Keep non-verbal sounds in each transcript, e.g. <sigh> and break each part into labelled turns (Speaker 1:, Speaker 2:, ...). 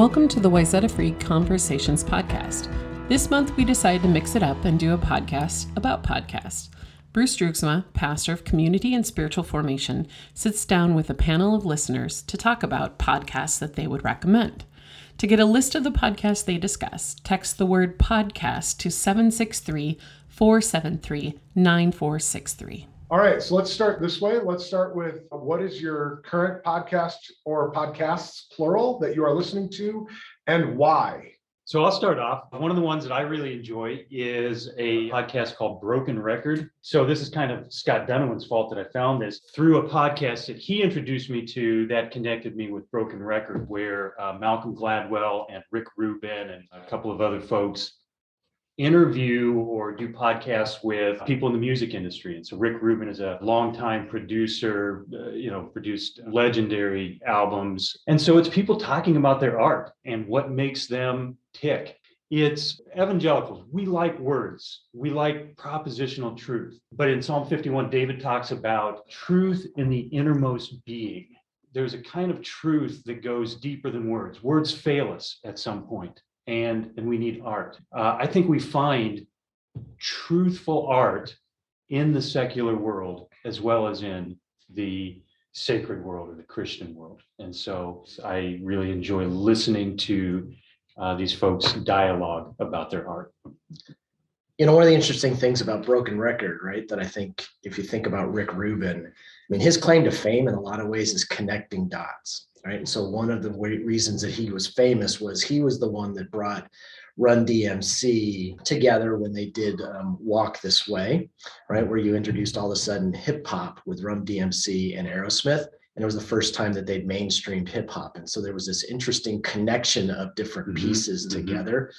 Speaker 1: Welcome to the Wayzata Free Conversations podcast. This month we decided to mix it up and do a podcast about podcasts. Bruce Droogsma, pastor of community and spiritual formation, sits down with a panel of listeners to talk about podcasts that they would recommend. To get a list of the podcasts they discuss, text the word podcast to 763 473 9463.
Speaker 2: All right, so let's start this way. Let's start with what is your current podcast or podcasts, plural, that you are listening to and why?
Speaker 3: So I'll start off. One of the ones that I really enjoy is a podcast called Broken Record. So this is kind of Scott Dunaway's fault that I found this through a podcast that he introduced me to that connected me with Broken Record, where uh, Malcolm Gladwell and Rick Rubin and a couple of other folks interview or do podcasts with people in the music industry. And so Rick Rubin is a longtime producer, uh, you know, produced legendary albums. And so it's people talking about their art and what makes them tick. It's evangelicals. We like words. We like propositional truth. But in Psalm 51, David talks about truth in the innermost being. There's a kind of truth that goes deeper than words. Words fail us at some point and and we need art. Uh, I think we find truthful art in the secular world as well as in the sacred world or the Christian world. And so I really enjoy listening to uh, these folks dialogue about their art.
Speaker 4: You know, one of the interesting things about Broken Record, right, that I think if you think about Rick Rubin, I mean, his claim to fame in a lot of ways is connecting dots right? And so one of the reasons that he was famous was he was the one that brought Run DMC together when they did um, Walk This Way, right? Where you introduced all of a sudden hip hop with Run DMC and Aerosmith. And it was the first time that they'd mainstreamed hip hop. And so there was this interesting connection of different mm-hmm, pieces mm-hmm. together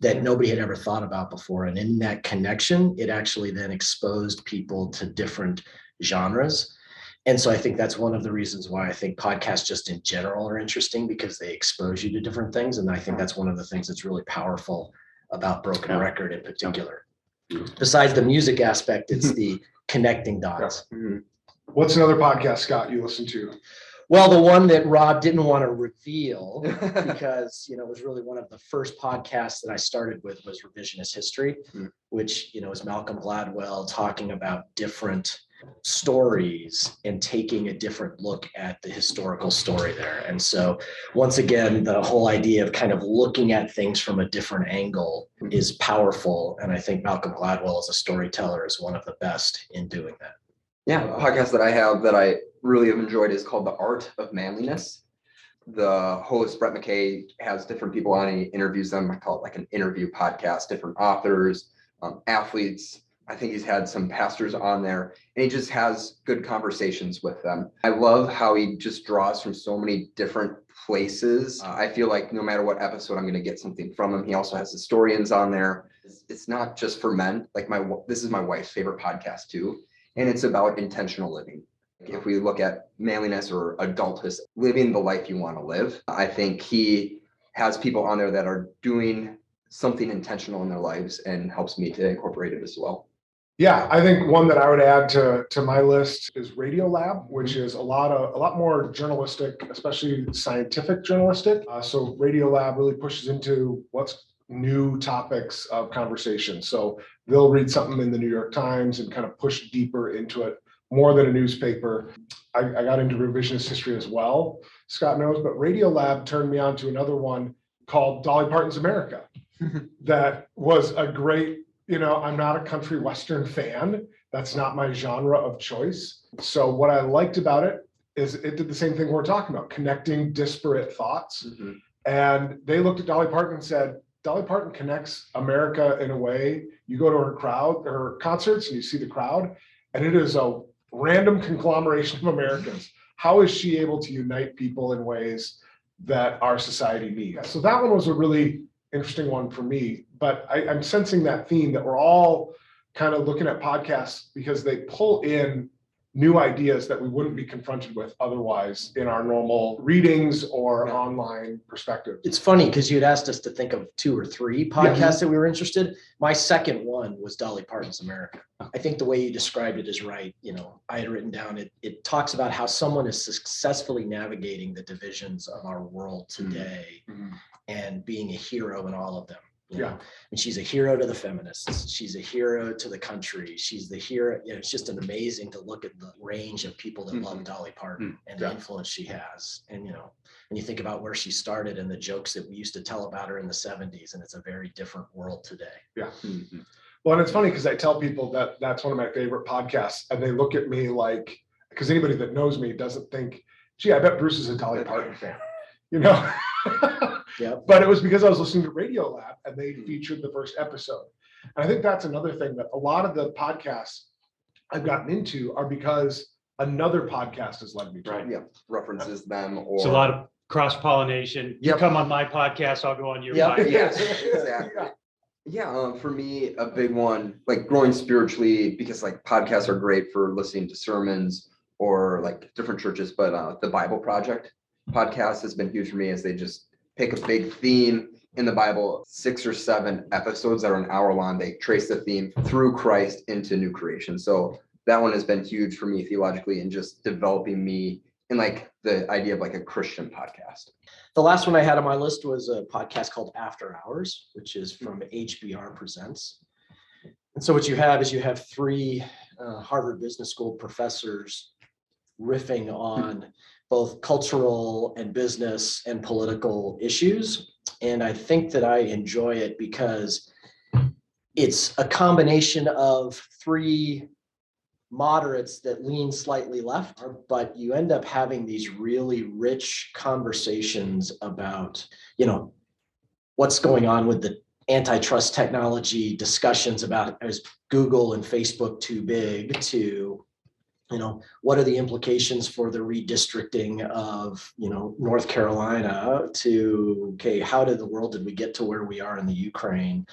Speaker 4: that nobody had ever thought about before. And in that connection, it actually then exposed people to different genres and so I think that's one of the reasons why I think podcasts just in general are interesting because they expose you to different things. And I think that's one of the things that's really powerful about Broken yeah. Record in particular. Yeah. Besides the music aspect, it's the <laughs> connecting dots. Yeah. Mm-hmm.
Speaker 2: What's another podcast, Scott, you listen to?
Speaker 4: Well, the one that Rob didn't want to reveal <laughs> because you know it was really one of the first podcasts that I started with was Revisionist History, mm-hmm. which you know is Malcolm Gladwell talking about different stories and taking a different look at the historical story there. And so, once again, the whole idea of kind of looking at things from a different angle is powerful. And I think Malcolm Gladwell as a storyteller is one of the best in doing that.
Speaker 5: Yeah, a podcast that I have that I really have enjoyed is called The Art of Manliness. The host, Brett McKay, has different people on. He interviews them. I call it like an interview podcast, different authors, um, athletes, I think he's had some pastors on there and he just has good conversations with them. I love how he just draws from so many different places. Uh, I feel like no matter what episode, I'm going to get something from him. He also has historians on there. It's, not just for men. Like my, this is my wife's favorite podcast too. And it's about intentional living. If we look at manliness or adulthood, living the life you want to live, I think he has people on there that are doing something intentional in their lives and helps me to incorporate it as well.
Speaker 2: Yeah, I think one that I would add to to my list is Radiolab, which is a lot of a lot more journalistic, especially scientific journalistic. Uh, so Radiolab really pushes into what's new topics of conversation. So they'll read something in the New York Times and kind of push deeper into it more than a newspaper. I, I got into revisionist history as well, Scott knows, but Radiolab turned me on to another one called Dolly Parton's America. <laughs> that was a great you know, I'm not a country western fan. That's not my genre of choice. So what I liked about it is it did the same thing we're talking about, connecting disparate thoughts. Mm-hmm. And they looked at Dolly Parton and said, Dolly Parton connects America in a way. You go to her crowd, her concerts, and you see the crowd, and it is a random conglomeration of Americans. How is she able to unite people in ways that our society needs? So that one was a really interesting one for me. But I, I'm sensing that theme that we're all kind of looking at podcasts because they pull in new ideas that we wouldn't be confronted with otherwise in our normal readings or
Speaker 5: Yeah.
Speaker 2: online perspective.
Speaker 4: It's funny because you'd asked us to think of two or three podcasts that we were interested. My second one was Dolly Parton's America. I think the way you described it is right. You know, I had written down it. It talks about how someone is successfully navigating the divisions of our world today
Speaker 2: Mhm.
Speaker 4: and being a hero in all of them. You
Speaker 2: Yeah.
Speaker 4: know? And she's a hero to the feminists. She's a hero to the country. She's the hero. You know, it's just an amazing to look at the range of people that love
Speaker 5: Mhm.
Speaker 4: Dolly Parton and the influence she has. And you know, when you think about where she started and the jokes that we used to tell about her in the 70s, and it's a very different world today.
Speaker 5: Mhm.
Speaker 2: Well, and it's funny because I tell people that that's one of my favorite podcasts, and they look at me like, because anybody that knows me doesn't think, gee, I bet Bruce is a Dolly Parton fan, <laughs> you know? <laughs>
Speaker 4: Yep.
Speaker 2: But it was because I was listening to Radio Lab and they featured the first episode. And I think that's another thing that a lot of the podcasts I've gotten into are because another podcast has led me to.
Speaker 3: Right.
Speaker 5: Yeah, references them or.
Speaker 3: It's a lot of cross pollination. You come on my podcast, I'll go on your
Speaker 4: Yep.
Speaker 3: podcast. <laughs>
Speaker 5: Yeah, exactly. Yeah, um, for me, a big one, like growing spiritually, because like podcasts are great for listening to sermons or like different churches, but uh, the Bible Project podcast has been huge for me as they just pick a big theme in the Bible, six or seven episodes that are an hour long. They trace the theme through Christ into new creation. So that one has been huge for me theologically and just developing me in like the idea of like a Christian podcast.
Speaker 4: The last one I had on my list was a podcast called After Hours, which is from HBR Presents. And so what you have is you have three uh, Harvard Business School professors riffing on both cultural and business and political issues. And I think that I enjoy it because it's a combination of three moderates that lean slightly left, but you end up having these really rich conversations about, you know, what's going on with the antitrust technology discussions about is Google and Facebook too big to, you know, what are the implications for the redistricting of, you know, North Carolina to, okay, how did the world did we get to where we are in the Ukraine?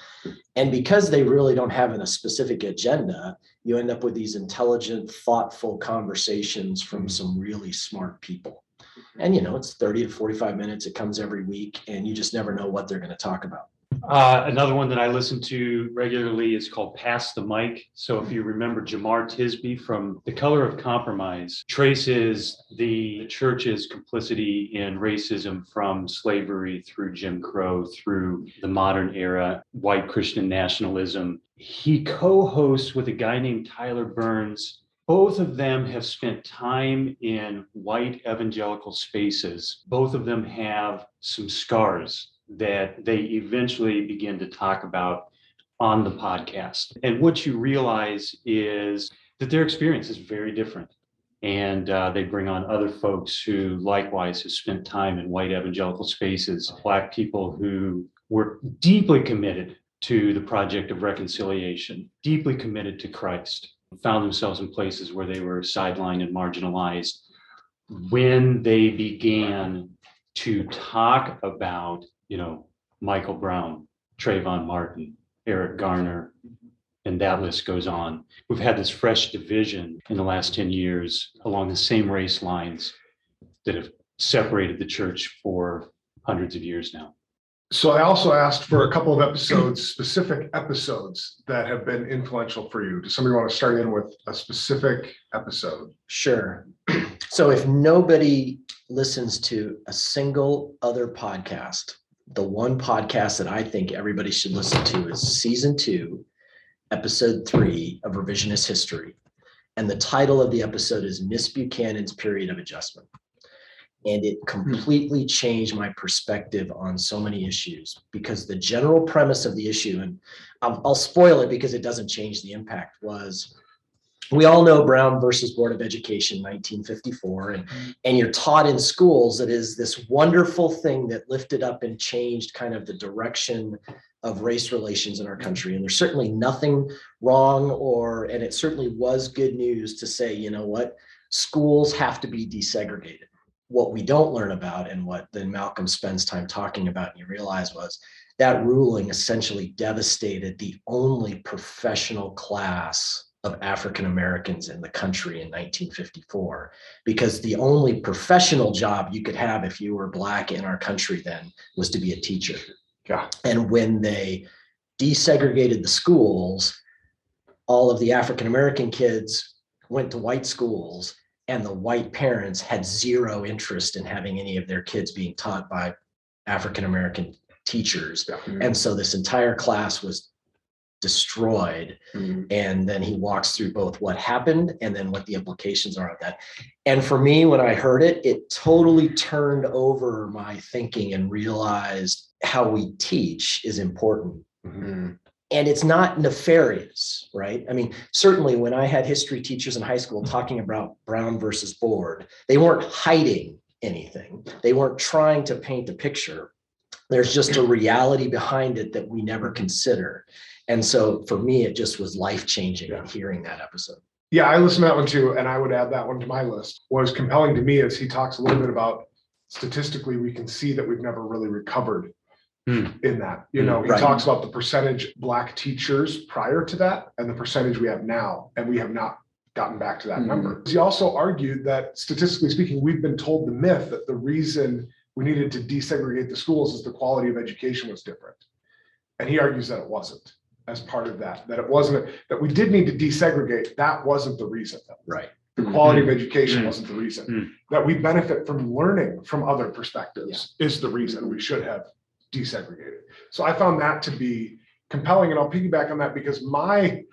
Speaker 4: And because they really don't have a specific agenda, you end up with these intelligent, thoughtful conversations from mm-hmm. some really smart people. Mm-hmm. And you know, it's 30 to 45 minutes. It comes every week, and you just never know what they're going to talk about.
Speaker 3: Uh, another one that I listen to regularly is called Pass the Mic. So if you remember Jemar Tisby from The Color of Compromise, traces the church's complicity in racism from slavery through Jim Crow through the modern era, white Christian nationalism. He co-hosts with a guy named Tyler Burns. Both of them have spent time in white evangelical spaces. Both of them have some scars that they eventually begin to talk about on the podcast. And what you realize is that their experience is very different. And uh, they bring on other folks who likewise have spent time in white evangelical spaces, Black people who were deeply committed to the project of reconciliation, deeply committed to Christ, found themselves in places where they were sidelined and marginalized. When they began to talk about you know, Michael Brown, Trayvon Martin, Eric Garner, and that list goes on. We've had this fresh division in the last 10 years along the same race lines that have separated the church for hundreds of years now.
Speaker 2: So I also asked for a couple of episodes, specific episodes that have been influential for you. Does somebody want to start in with a specific episode?
Speaker 4: Sure. So if nobody listens to a single other podcast, the one podcast that I think everybody should listen to is season two, episode three of Revisionist History. And the title of the episode is Miss Buchanan's Period of Adjustment. And it hmm. completely changed my perspective on so many issues because the general premise of the issue, and I'll, I'll spoil it because it doesn't change the impact, was we all know Brown versus Board of Education, 1954, and, and you're taught in schools that is this wonderful thing that lifted up and changed kind of the direction of race relations in our country. And there's certainly nothing wrong, or, and it certainly was good news to say, you know what, schools have to be desegregated. What we don't learn about, and what then Malcolm spends time talking about, and you realize was that ruling essentially devastated the only professional class of African Americans in the country in 1954 because the only professional job you could have if you were Black in our country then was to be a teacher.
Speaker 2: Yeah.
Speaker 4: And when they desegregated the schools, all of the African American kids went to white schools and the white parents had zero interest in having any of their kids being taught by African American teachers. Yeah. And so this entire class was destroyed.
Speaker 5: Mhm.
Speaker 4: And then he walks through both what happened and then what the implications are of that. And for me, when I heard it, it totally turned over my thinking and realized how we teach is important
Speaker 5: Mhm.
Speaker 4: and it's not nefarious, right? I mean, certainly when I had history teachers in high school talking about Brown versus Board, they weren't hiding anything. They weren't trying to paint a picture. There's just a reality behind it that we never consider. And so for me, it just was life changing
Speaker 2: Yeah.
Speaker 4: hearing that episode.
Speaker 2: Yeah, I listened to that one too, and I would add that one to my list. What was compelling to me is he talks a little bit about statistically, we can see that we've never really recovered
Speaker 3: Hmm.
Speaker 2: in that. You know, he
Speaker 4: Right.
Speaker 2: talks about the percentage black teachers prior to that and the percentage we have now, and we have not gotten back to that
Speaker 5: Mhm.
Speaker 2: number. He also argued that statistically speaking, we've been told the myth that the reason we needed to desegregate the schools is the quality of education was different. And he argues that it wasn't as part of that, that it wasn't, that we did need to desegregate. That wasn't the reason.
Speaker 4: Right.
Speaker 2: The quality of
Speaker 3: Mhm.
Speaker 2: education
Speaker 3: Mhm.
Speaker 2: wasn't the reason.
Speaker 3: Mhm.
Speaker 2: That we benefit from learning from other perspectives is the reason we should have desegregated. So I found that to be compelling and I'll piggyback on that because my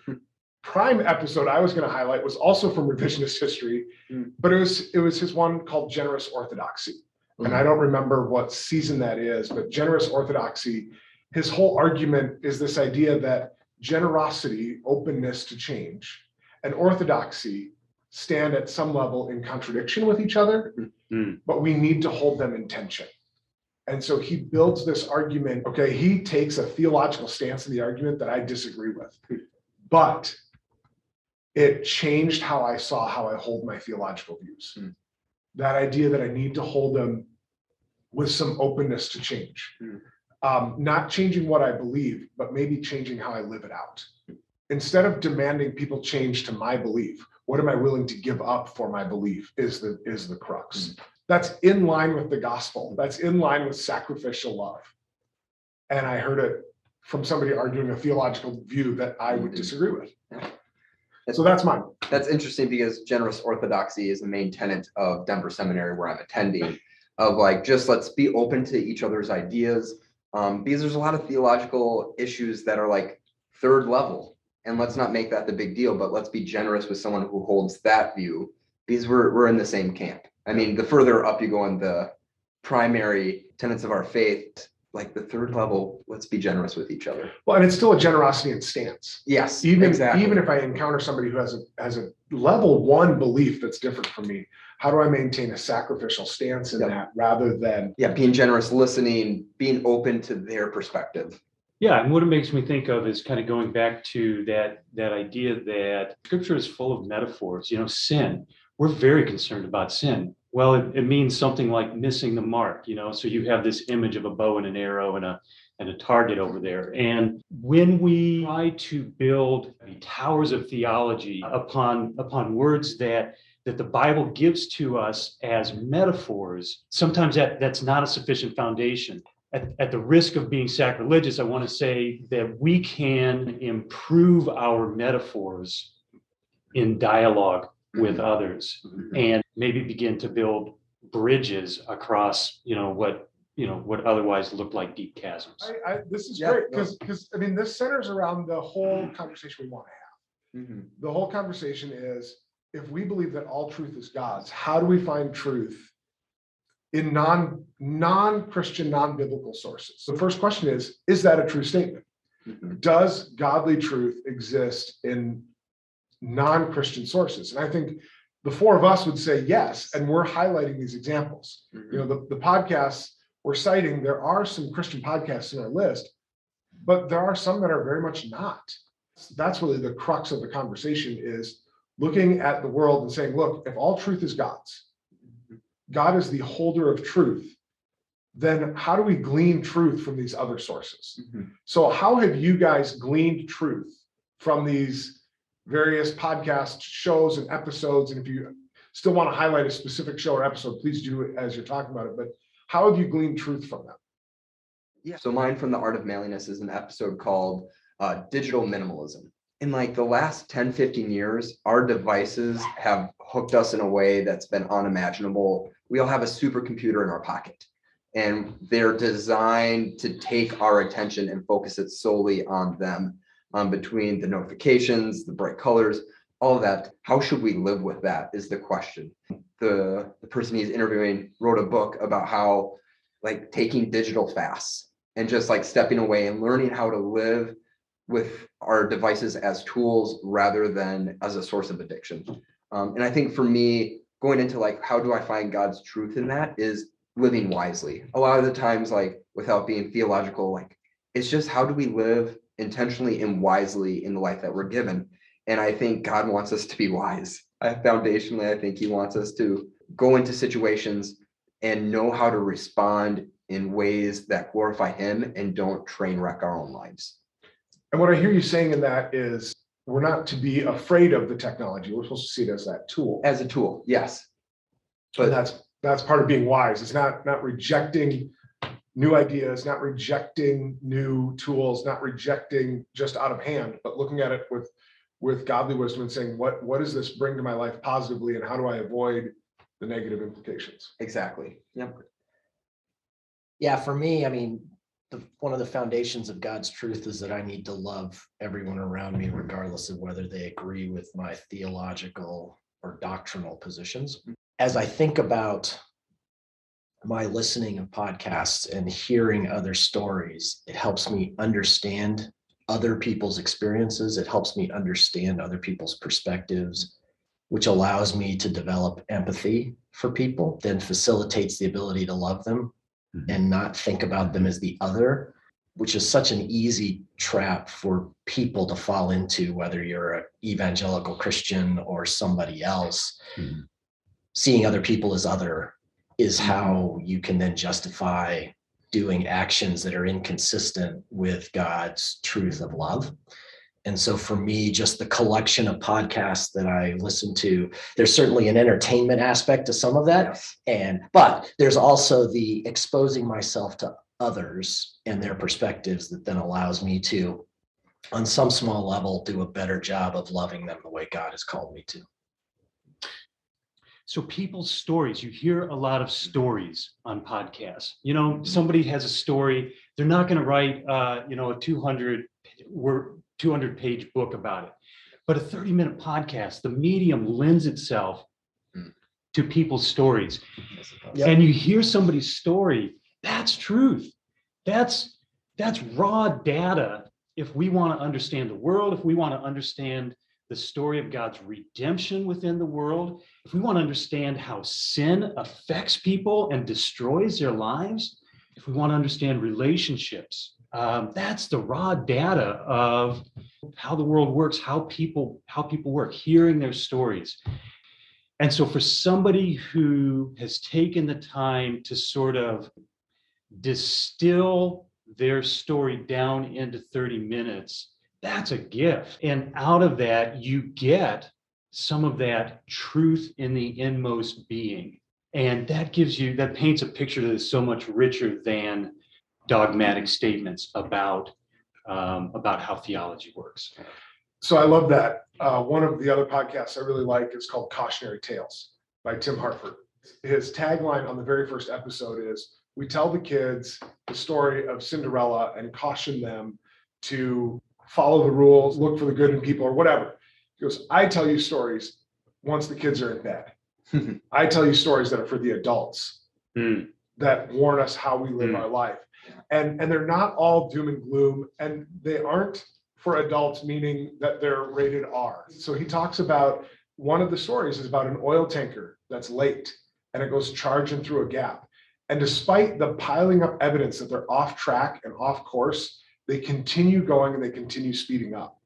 Speaker 2: prime episode I was going to highlight was also from revisionist history,
Speaker 5: Mm.
Speaker 2: but it was it was his one called Generous Orthodoxy. And I don't remember what season that is, but generous orthodoxy, his whole argument is this idea that generosity, openness to change, and orthodoxy stand at some level in contradiction with each other,
Speaker 3: Mm.
Speaker 2: but we need to hold them in tension. And so he builds this argument. Okay, he takes a theological stance in the argument that I disagree with, but it changed how I saw how I hold my theological views.
Speaker 5: Hmm.
Speaker 2: That idea that I need to hold them with some openness to change.
Speaker 5: Hmm.
Speaker 2: Um, not changing what I believe, but maybe changing how I live it out. Instead of demanding people change to my belief, what am I willing to give up for my belief is the is the crux. That's in line with the gospel. That's in line with sacrificial love. And I heard it from somebody arguing a theological view that I would
Speaker 5: Mhm.
Speaker 2: disagree with.
Speaker 5: Yeah.
Speaker 2: So that's mine.
Speaker 5: That's interesting because generous orthodoxy is the main tenet of Denver Seminary where I'm attending. Of like, just let's be open to each other's ideas. Um, because there's a lot of theological issues that are like third level. And let's not make that the big deal, but let's be generous with someone who holds that view because we're we're in the same camp. I mean, the further up you go in the primary tenets of our faith, like the third level, let's be generous with each other.
Speaker 2: Well, and it's still a generosity in stance.
Speaker 5: Yes,
Speaker 2: Even
Speaker 5: exactly.
Speaker 2: even if I encounter somebody who has a has a level one belief that's different from me, how do I maintain a sacrificial stance in
Speaker 5: Yep.
Speaker 2: that rather than
Speaker 5: yeah, being generous, listening, being open to their perspective.
Speaker 3: Yeah, and what it makes me think of is kind of going back to that that idea that scripture is full of metaphors. You know, sin. We're very concerned about sin. Well, it, it means something like missing the mark, you know. So you have this image of a bow and an arrow and a and a target over there. And when we try to build the towers of theology upon upon words that that the Bible gives to us as metaphors, sometimes that, that's not a sufficient foundation at, at the risk of being sacrilegious, I want to say that we can improve our metaphors in dialogue with others
Speaker 5: Mhm.
Speaker 3: and maybe begin to build bridges across, you know, what, you know, what otherwise look like deep chasms.
Speaker 2: I, I this is
Speaker 5: Yeah,
Speaker 2: great
Speaker 5: no.
Speaker 2: because because I mean this centers around the whole conversation we want to have.
Speaker 5: Mhm.
Speaker 2: the whole conversation is if we believe that all truth is God's, how do we find truth in non non-Christian, non-biblical sources? The first question is, is that a true statement?
Speaker 5: Mhm.
Speaker 2: Does godly truth exist in non-Christian sources? And I think the four of us would say yes, and we're highlighting these examples. You know, the, the podcasts we're citing, there are some Christian podcasts in our list, but there are some that are very much not. That's really the crux of the conversation is looking at the world and saying, look, if all truth is God's, God is the holder of truth, then how do we glean truth from these other sources?
Speaker 5: Mhm.
Speaker 2: So how have you guys gleaned truth from these various podcast shows and episodes. And if you still want to highlight a specific show or episode, please do it as you're talking about it. But how have you gleaned truth from them?
Speaker 5: Yeah. So mine from the Art of Manliness is an episode called uh, Digital Minimalism. In like the last 10, 15 years, our devices have hooked us in a way that's been unimaginable. We all have a supercomputer in our pocket and they're designed to take our attention and focus it solely on them um, between the notifications, the bright colors, all of that. How should we live with that is the question. The, the person he's interviewing wrote a book about how like taking digital fasts and just like stepping away and learning how to live with our devices as tools rather than as a source of addiction. Um, and I think for me, going into like, how do I find God's truth in that is living wisely. A lot of the times, like without being theological, like it's just how do we live intentionally and wisely in the life that we're given. And I think God wants us to be wise. I foundationally, I think He wants us to go into situations and know how to respond in ways that glorify Him and don't train wreck our own lives.
Speaker 2: And what I hear you saying in that is we're not to be afraid of the technology. We're supposed to see it as that tool.
Speaker 5: As a tool, yes.
Speaker 2: But that's that's part of being wise. It's not not rejecting new ideas, not rejecting new tools, not rejecting just out of hand, but looking at it with with godly wisdom and saying, what what does this bring to my life positively, and how do I avoid the negative implications?
Speaker 5: Exactly. Yep.
Speaker 4: Yeah, for me, I mean, the, one of the foundations of God's truth is that I need to love everyone around me, regardless of whether they agree with my theological or doctrinal positions. Mm-hmm. As I think about my listening of podcasts and hearing other stories, it helps me understand other people's experiences. It helps me understand other people's perspectives, which allows me to develop empathy for people, then facilitates the ability to love them mm-hmm. and not think about them as the other, which is such an easy trap for people to fall into, whether you're an evangelical Christian or somebody else. Mm-hmm. Seeing other people as other is mm-hmm. how you can then justify doing actions that are inconsistent with God's truth of love. And so for me, just the collection of podcasts that I listen to, there's certainly an entertainment aspect to some of that. And but there's also the exposing myself to others and their perspectives that then allows me to, on some small level, do a better job of loving them the way God has called me to.
Speaker 3: So people's stories, you hear a lot of stories on podcasts. You know, somebody has a story, they're not going to write, uh, you know, a 200 word 200 page book about it. But a 30 minute podcast, the medium lends itself mm. to people's stories. Yep. And you hear somebody's story, that's truth. That's that's raw data if we want to understand the world, if we want to understand the story of God's redemption within the world, if we want to understand how sin affects people and destroys their lives, if we want to understand relationships, um, that's the raw data of how the world works, how people how people work, hearing their stories. And so for somebody who has taken the time to sort of distill their story down into 30 minutes, that's a gift. And out of that, you get some of that truth in the inmost being. And that gives you, that paints a picture that is so much richer than dogmatic statements about um, about how theology works.
Speaker 2: So I love that. Uh, one of the other podcasts I really like is called Cautionary Tales by Tim Harford. His tagline on the very first episode is We tell the kids the story of Cinderella and caution them to follow the rules, look for the good in people, or whatever. He goes, I tell you stories once the kids are in bed. <laughs> I tell you stories that are for the adults mm. that warn us how we live mm. our life and and they're not all doom and gloom and they aren't for adults meaning that they're rated r. So he talks about one of the stories is about an oil tanker that's late and it goes charging through a gap. And despite the piling up evidence that they're off track and off course they continue going and they continue speeding up.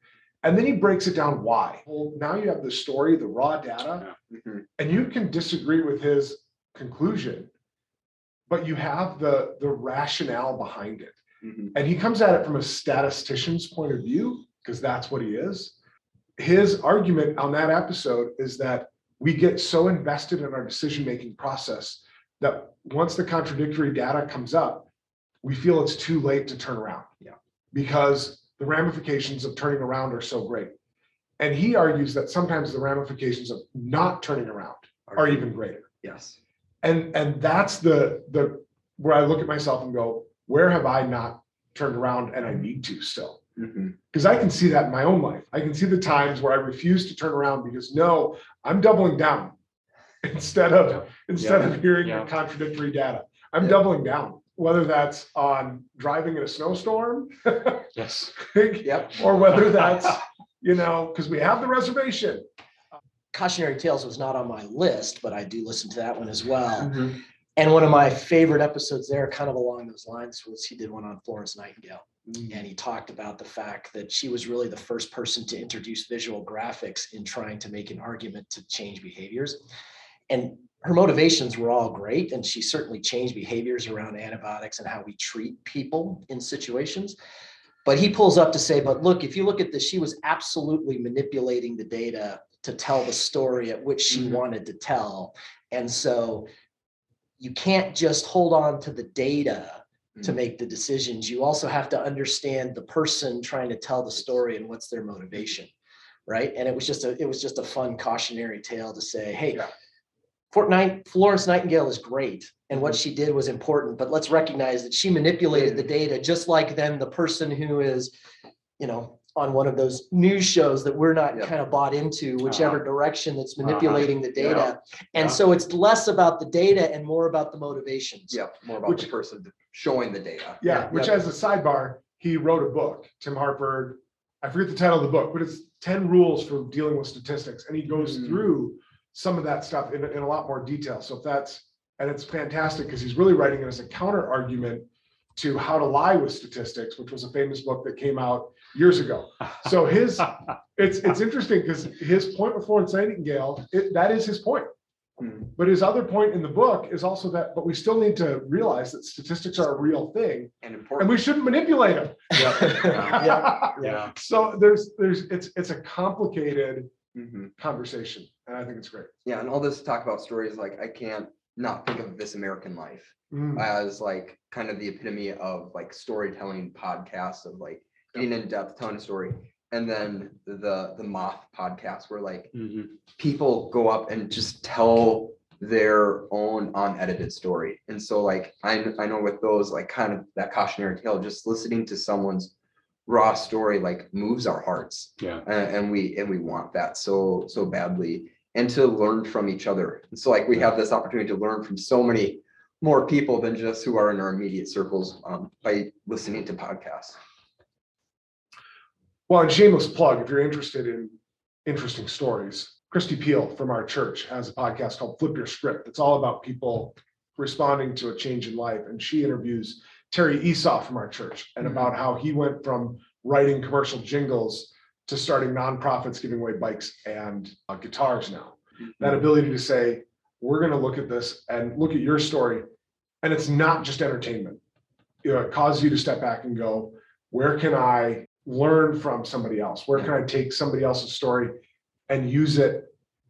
Speaker 2: And then he breaks it down why. Well now you have the story the raw data mm-hmm. and you can disagree with his conclusion but you have the the rationale behind it. Mm-hmm. And he comes at it from a statistician's point of view, because that's what he is. his argument on that episode is that we get so invested in our decision making process that once the contradictory data comes up, we feel it's too late to turn around.
Speaker 5: Yeah.
Speaker 2: Because the ramifications of turning around are so great. And he argues that sometimes the ramifications of not turning around are even greater.
Speaker 5: Yes.
Speaker 2: And and that's the the where I look at myself and go, where have I not turned around and I need to still?
Speaker 5: Mm-hmm.
Speaker 2: Because I can see that in my own life. I can see the times where I refuse to turn around because no, I'm doubling down <laughs> instead of instead of hearing
Speaker 3: Yeah.
Speaker 2: contradictory data. I'm
Speaker 5: Yeah.
Speaker 2: doubling down, whether that's on driving in a snowstorm <laughs>
Speaker 3: Yes. <laughs>
Speaker 5: Yep.
Speaker 2: or whether that's, you know, because we have the reservation.
Speaker 4: Cautionary Tales was not on my list, but I do listen to that one as well.
Speaker 5: Mhm.
Speaker 4: And one of my favorite episodes there, kind of along those lines, was he did one on Florence Nightingale.
Speaker 5: Mm-hmm.
Speaker 4: And he talked about the fact that she was really the first person to introduce visual graphics in trying to make an argument to change behaviors. And her motivations were all great. And she certainly changed behaviors around antibiotics and how we treat people in situations. But he pulls up to say, but look, if you look at this, she was absolutely manipulating the data to tell the story at which she
Speaker 5: Mhm.
Speaker 4: wanted to tell. And so you can't just hold on to the data to
Speaker 5: Mhm.
Speaker 4: make the decisions. You also have to understand the person trying to tell the story and what's their motivation. Right. And it was just a, it was just a fun cautionary tale to say, hey,
Speaker 2: Yeah.
Speaker 4: Fortnite, Florence Nightingale is great. And
Speaker 5: Mm-hmm.
Speaker 4: what she did was important, but let's recognize that she manipulated the data just like then the person who is, you know, on one of those news shows that we're not
Speaker 5: Yeah.
Speaker 4: kind of bought into, whichever direction that's
Speaker 3: Uh-huh.
Speaker 4: manipulating the
Speaker 3: Yeah.
Speaker 4: data.
Speaker 3: Yeah.
Speaker 4: And so it's less about the data and more about the motivations.
Speaker 5: Yeah, more about
Speaker 2: Which-
Speaker 5: the person showing the data.
Speaker 2: Yeah, which
Speaker 4: Yeah.
Speaker 2: as a sidebar, he wrote a book, Tim Harford. I forget the title of the book, but it's 10 rules for dealing with statistics. And he goes
Speaker 5: Mm.
Speaker 2: through some of that stuff in, in a lot more detail. So if that's, and it's fantastic because he's really writing it as a counter argument to How to Lie with Statistics, which was a famous book that came out years ago. <laughs> So his, it's, it's interesting because his point with Florence Nightingale, it, that is his point.
Speaker 5: Mhm.
Speaker 2: But his other point in the book is also that, but we still need to realize that statistics are a real thing
Speaker 5: And important, and
Speaker 2: we shouldn't manipulate them.
Speaker 4: Yeah. <laughs>
Speaker 3: Yeah. yeah.
Speaker 2: So there's, there's, it's, it's a complicated
Speaker 5: Mhm.
Speaker 2: conversation and I think it's great.
Speaker 5: Yeah, and all this talk about stories, like I can't not think of This American Life
Speaker 2: Mm,
Speaker 5: as like kind of the epitome of like storytelling podcasts of like in depth, telling a story. And then the the Moth podcast where like
Speaker 3: Mhm.
Speaker 5: people go up and just tell their own unedited story. And so like I I know with those like kind of that cautionary tale, just listening to someone's raw story like moves our hearts.
Speaker 3: Yeah.
Speaker 5: And, and we and we want that so so badly and to learn from each other. And so like we have this opportunity to learn from so many more people than just who are in our immediate circles um, by listening to podcasts.
Speaker 2: Well, and shameless plug, if you're interested in interesting stories, Christy Peel from our church has a podcast called Flip Your Script. It's all about people responding to a change in life. And she interviews Terry Esau from our church and
Speaker 5: Mhm.
Speaker 2: about how he went from writing commercial jingles to starting nonprofits giving away bikes and uh, guitars now. that ability to say, we're going to look at this and look at your story. And it's not just entertainment. You know, it causes you to step back and go, where can I learn from somebody else? Where can I take somebody else's story and use it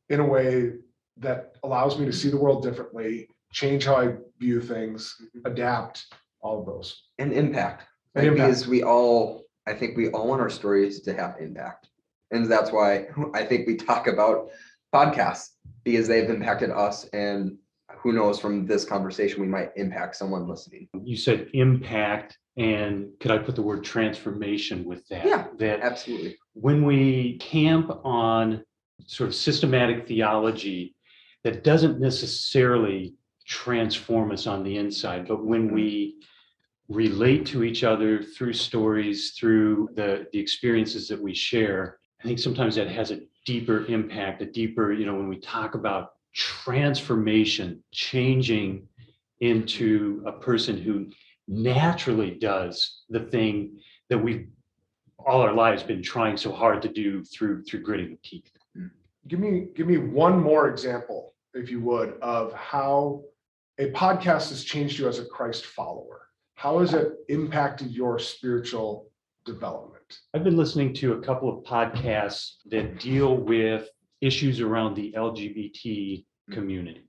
Speaker 2: in a way that allows me to see the world differently, change how I view things, mm-hmm. adapt, all of those.
Speaker 5: and impact.
Speaker 2: And
Speaker 5: Like,
Speaker 2: impact.
Speaker 5: because we all, I think we all want our stories to have impact. And that's why I think we talk about podcasts because they've impacted us and who knows from this conversation, we might impact someone listening.
Speaker 3: You said impact, and could I put the word transformation with that?
Speaker 5: Yeah.
Speaker 3: That
Speaker 5: Absolutely.
Speaker 3: when we camp on sort of systematic theology that doesn't necessarily transform us on the inside, but when mm-hmm. we relate to each other through stories, through the, the experiences that we share, I think sometimes that has a deeper impact, a deeper, you know, when we talk about transformation, changing into a person who naturally does the thing that we've all our lives been trying so hard to do through through gritting the teeth. Mm-hmm.
Speaker 2: Give me, give me one more example, if you would, of how a podcast has changed you as a Christ follower. How has it impacted your spiritual development?
Speaker 3: I've been listening to a couple of podcasts that deal with issues around the LGBT community.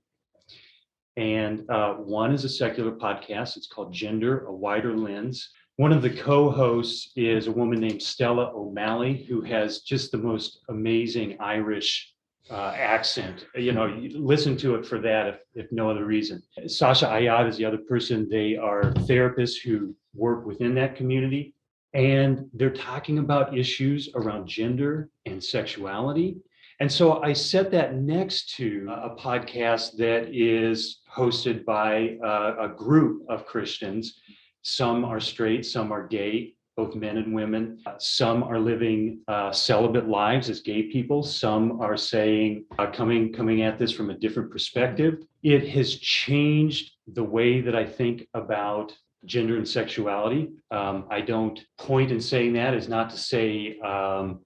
Speaker 3: And uh, one is a secular podcast. It's called Gender, a Wider Lens. One of the co hosts is a woman named Stella O'Malley, who has just the most amazing Irish uh, accent. You know, you listen to it for that, if, if no other reason. Sasha Ayad is the other person. They are therapists who work within that community. And they're talking about issues around gender and sexuality. And so I set that next to a podcast that is hosted by a, a group of Christians. Some are straight, some are gay, both men and women. Some are living uh, celibate lives as gay people. Some are saying uh, coming coming at this from a different perspective. It has changed the way that I think about gender and sexuality. Um, I don't point in saying that is not to say um,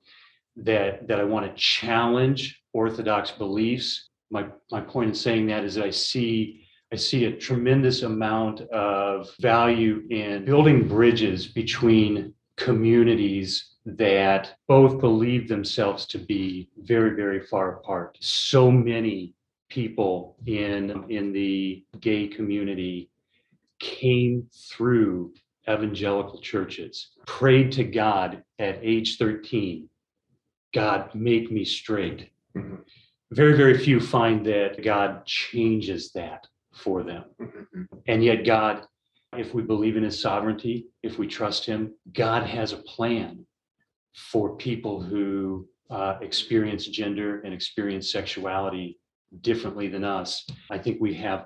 Speaker 3: that that I want to challenge orthodox beliefs. My my point in saying that is that I see I see a tremendous amount of value in building bridges between communities that both believe themselves to be very, very far apart. So many people in, in the gay community came through evangelical churches, prayed to God at age 13, God, make me straight.
Speaker 2: Mhm.
Speaker 3: Very, very few find that God changes that for them.
Speaker 2: Mhm.
Speaker 3: And yet, God, if we believe in his sovereignty, if we trust him, God has a plan for people who uh, experience gender and experience sexuality differently than us. I think we have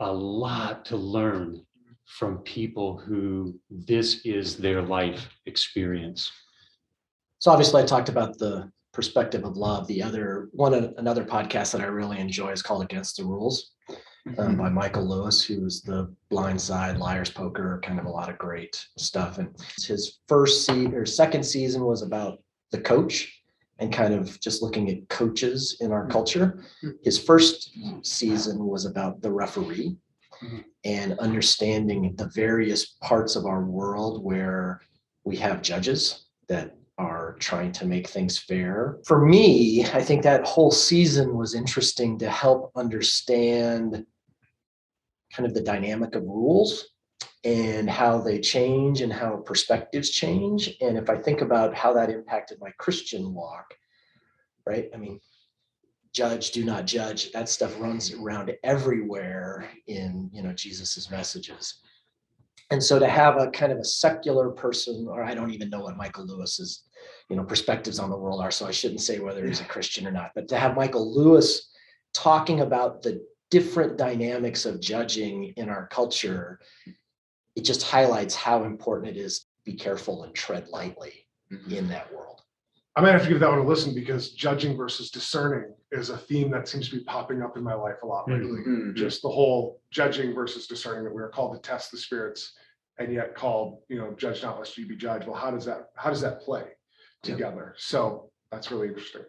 Speaker 3: a lot to learn from people who this is their life experience.
Speaker 4: So obviously, I talked about the perspective of love. The other one, another podcast that I really enjoy is called Against the Rules um, by Michael Lewis, who's the Blind Side, Liar's Poker, kind of a lot of great stuff. And his first season or second season was about the coach and kind of just looking at coaches in our culture. His first season was about the referee
Speaker 3: Mhm.
Speaker 4: and understanding the various parts of our world where we have judges that are trying to make things fair. For me, I think that whole season was interesting to help understand kind of the dynamic of rules and how they change and how perspectives change. And if I think about how that impacted my Christian walk, right? I mean, judge, do not judge. That stuff runs around everywhere in you know Jesus's messages. And so to have a kind of a secular person, or I don't even know what Michael Lewis's, you know, perspectives on the world are, so I shouldn't say whether he's a Christian or not, but to have Michael Lewis talking about the different dynamics of judging in our culture, it just highlights how important it is to be careful and tread lightly
Speaker 5: Mhm.
Speaker 4: in that world.
Speaker 2: I might have to give that one a listen because judging versus discerning is a theme that seems to be popping up in my life a lot lately.
Speaker 5: Mhm.
Speaker 2: Just the whole judging versus discerning that we are called to test the spirits and yet called, you know, judge not lest you be judged. Well, how does that, how does that play
Speaker 4: Yeah.
Speaker 2: Together? So that's really interesting.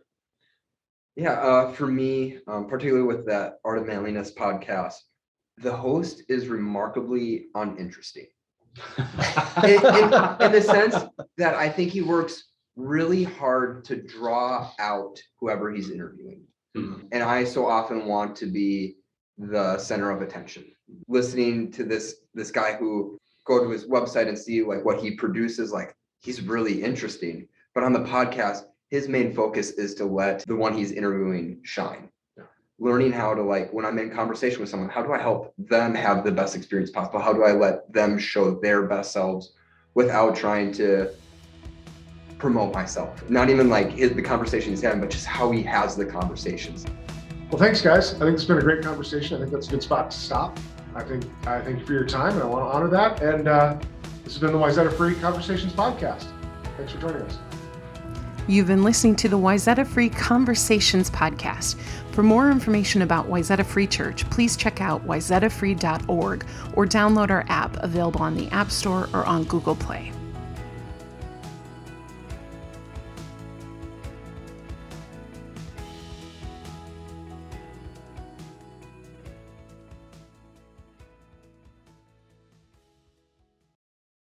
Speaker 5: Yeah, uh, for me, um, particularly with that Art of Manliness podcast, the host is remarkably uninteresting. <laughs> in, in- in the sense that I think he works really hard to draw out whoever he's interviewing.
Speaker 3: Mhm.
Speaker 5: And I so often want to be the center of attention. Listening to this this guy who go to his website and see like what he produces, like he's really interesting. But on the podcast, his main focus is to let the one he's interviewing shine. Learning how to like when I'm in conversation with someone, how do I help them have the best experience possible? How do I let them show their best selves without trying to promote myself? Not even like his, the conversation he's having, but just how he has the conversations.
Speaker 2: Well, thanks, guys. I think it's been a great conversation. I think that's a good spot to stop. I think I thank you for your time, and I want to honor that. And uh, this has been the Wayzata Free Conversations podcast. Thanks for joining us.
Speaker 1: You've been listening to the Wayzata Free Conversations podcast. For more information about Wayzata Free Church, please check out wayzatafree.org or download our app available on the App Store or on Google Play.